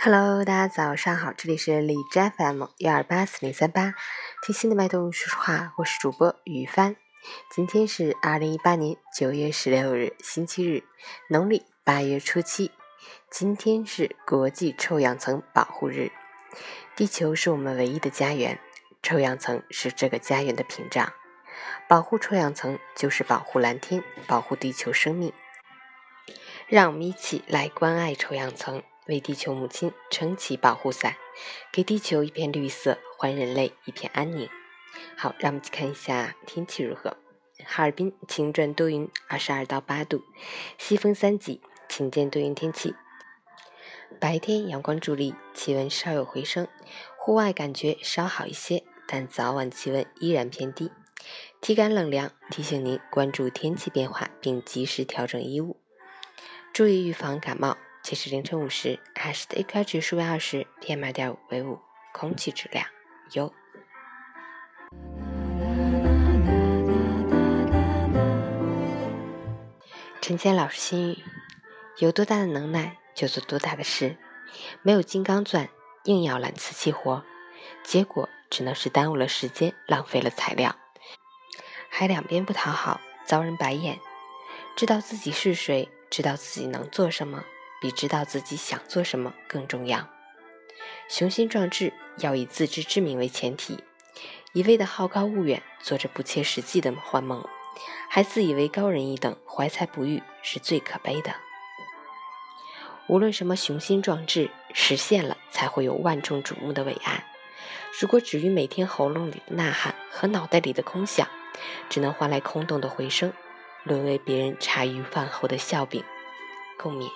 Hello，大家早上好，这里是荔枝 FM 幺二八四零三八，听心的脉动说说话，我是主播于帆。今天是二零一八年九月十六日，星期日，农历八月初七。今天是国际臭氧层保护日。地球是我们唯一的家园，臭氧层是这个家园的屏障。保护臭氧层就是保护蓝天，保护地球生命。让我们一起来关爱臭氧层。为地球母亲撑起保护伞，给地球一片绿色，还人类一片安宁。好，让我们去看一下天气如何。哈尔滨晴转多云，二十二到八度，西风三级，晴间多云天气。白天阳光助力，气温稍有回升，户外感觉稍好一些，但早晚气温依然偏低，体感冷凉。提醒您关注天气变化，并及时调整衣物，注意预防感冒。截至凌晨五时，海市的 AQI 指数为二十，PM 二点五为五，空气质量优。陈坚老师心语：有多大的能耐就做多大的事，没有金刚钻硬要揽瓷器活，结果只能是耽误了时间，浪费了材料，还两边不讨好，遭人白眼。知道自己是谁，知道自己能做什么。比知道自己想做什么更重要。雄心壮志要以自知之明为前提，一味的好高骛远，做着不切实际的幻梦，还自以为高人一等，怀才不遇，是最可悲的。无论什么雄心壮志，实现了才会有万众瞩目的伟岸。如果止于每天喉咙里的呐喊和脑袋里的空想，只能换来空洞的回声，沦为别人茶余饭后的笑柄，共勉。